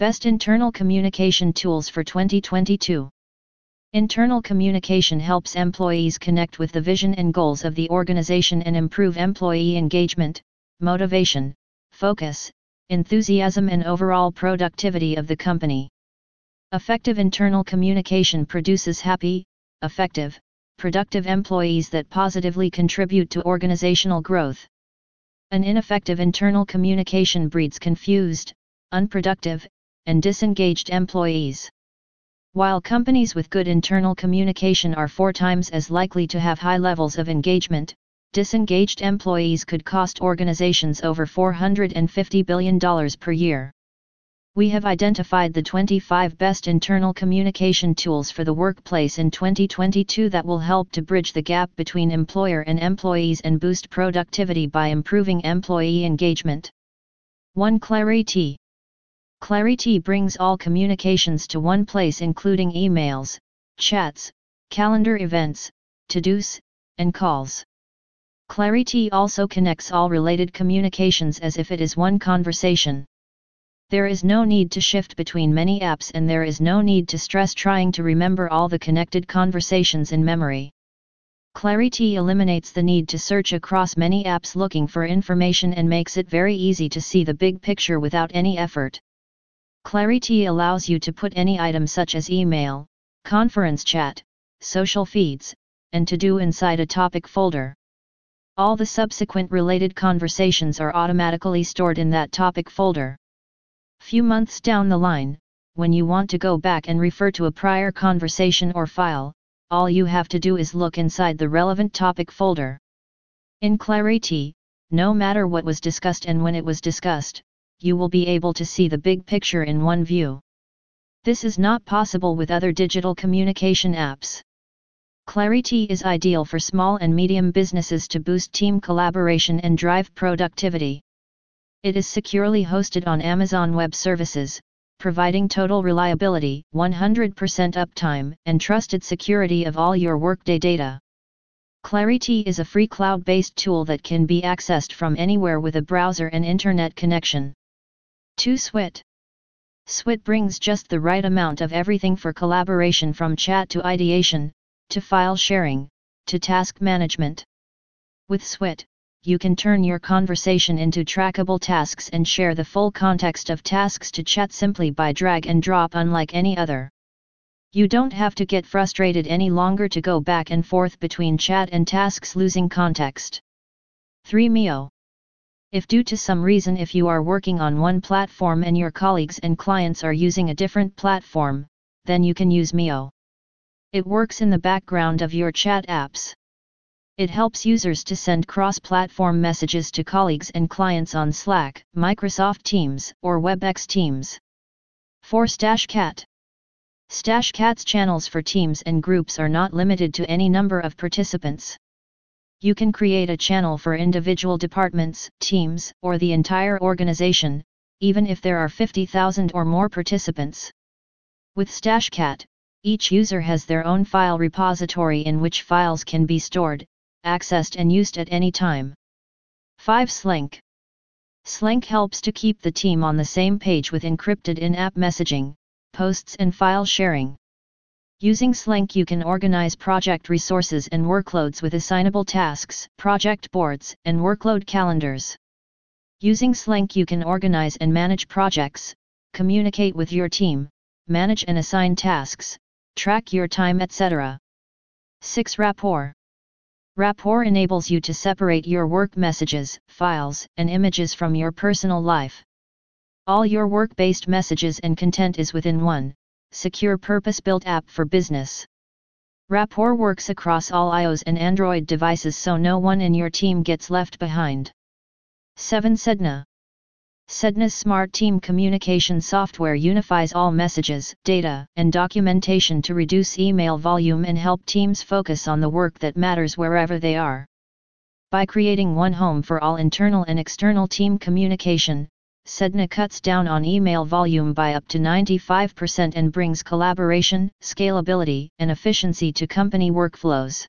Best Internal Communication Tools for 2022 Internal communication helps employees connect with the vision and goals of the organization and improve employee engagement, motivation, focus, enthusiasm and overall productivity of the company. Effective internal communication produces happy, effective, productive employees that positively contribute to organizational growth. An ineffective internal communication breeds confused, unproductive, and disengaged employees. While companies with good internal communication are four times as likely to have high levels of engagement, disengaged employees could cost organizations over $450 billion per year. We have identified the 25 best internal communication tools for the workplace in 2022 that will help to bridge the gap between employer and employees and boost productivity by improving employee engagement. 1. Clariti Clariti brings all communications to one place including emails, chats, calendar events, to-dos, and calls. Clariti also connects all related communications as if it is one conversation. There is no need to shift between many apps and there is no need to stress trying to remember all the connected conversations in memory. Clariti eliminates the need to search across many apps looking for information and makes it very easy to see the big picture without any effort. Clariti allows you to put any item such as email, conference chat, social feeds, and to do inside a topic folder. All the subsequent related conversations are automatically stored in that topic folder. Few months down the line, when you want to go back and refer to a prior conversation or file, all you have to do is look inside the relevant topic folder. In Clariti, no matter what was discussed and when it was discussed, you will be able to see the big picture in one view. This is not possible with other digital communication apps. Clariti is ideal for small and medium businesses to boost team collaboration and drive productivity. It is securely hosted on Amazon Web Services, providing total reliability, 100% uptime, and trusted security of all your workday data. Clariti is a free cloud-based tool that can be accessed from anywhere with a browser and internet connection. 2. Swit Swit brings just the right amount of everything for collaboration from chat to ideation, to file sharing, to task management. With Swit, you can turn your conversation into trackable tasks and share the full context of tasks to chat simply by drag and drop unlike any other. You don't have to get frustrated any longer to go back and forth between chat and tasks losing context. 3. Mio If due to some reason if you are working on one platform and your colleagues and clients are using a different platform, then you can use Mio. It works in the background of your chat apps. It helps users to send cross-platform messages to colleagues and clients on Slack, Microsoft Teams, or WebEx Teams. 4. StashCat StashCat's channels for teams and groups are not limited to any number of participants. You can create a channel for individual departments, teams, or the entire organization, even if there are 50,000 or more participants. With StashCat, each user has their own file repository in which files can be stored, accessed and used at any time. 5. Slenk Slenk helps to keep the team on the same page with encrypted in-app messaging, posts and file sharing. Using Slenk you can organize project resources and workloads with assignable tasks, project boards, and workload calendars. Using Slenk you can organize and manage projects, communicate with your team, manage and assign tasks, track your time etc. 6. Rapport Rapport enables you to separate your work messages, files, and images from your personal life. All your work-based messages and content is within one, secure purpose-built app for business. Rapport works across all iOS and Android devices so no one in your team gets left behind. 7. Sedna Sedna's Smart Team Communication software unifies all messages, data, and documentation to reduce email volume and help teams focus on the work that matters wherever they are. By creating one home for all internal and external team communication, Sedna cuts down on email volume by up to 95% and brings collaboration, scalability, and efficiency to company workflows.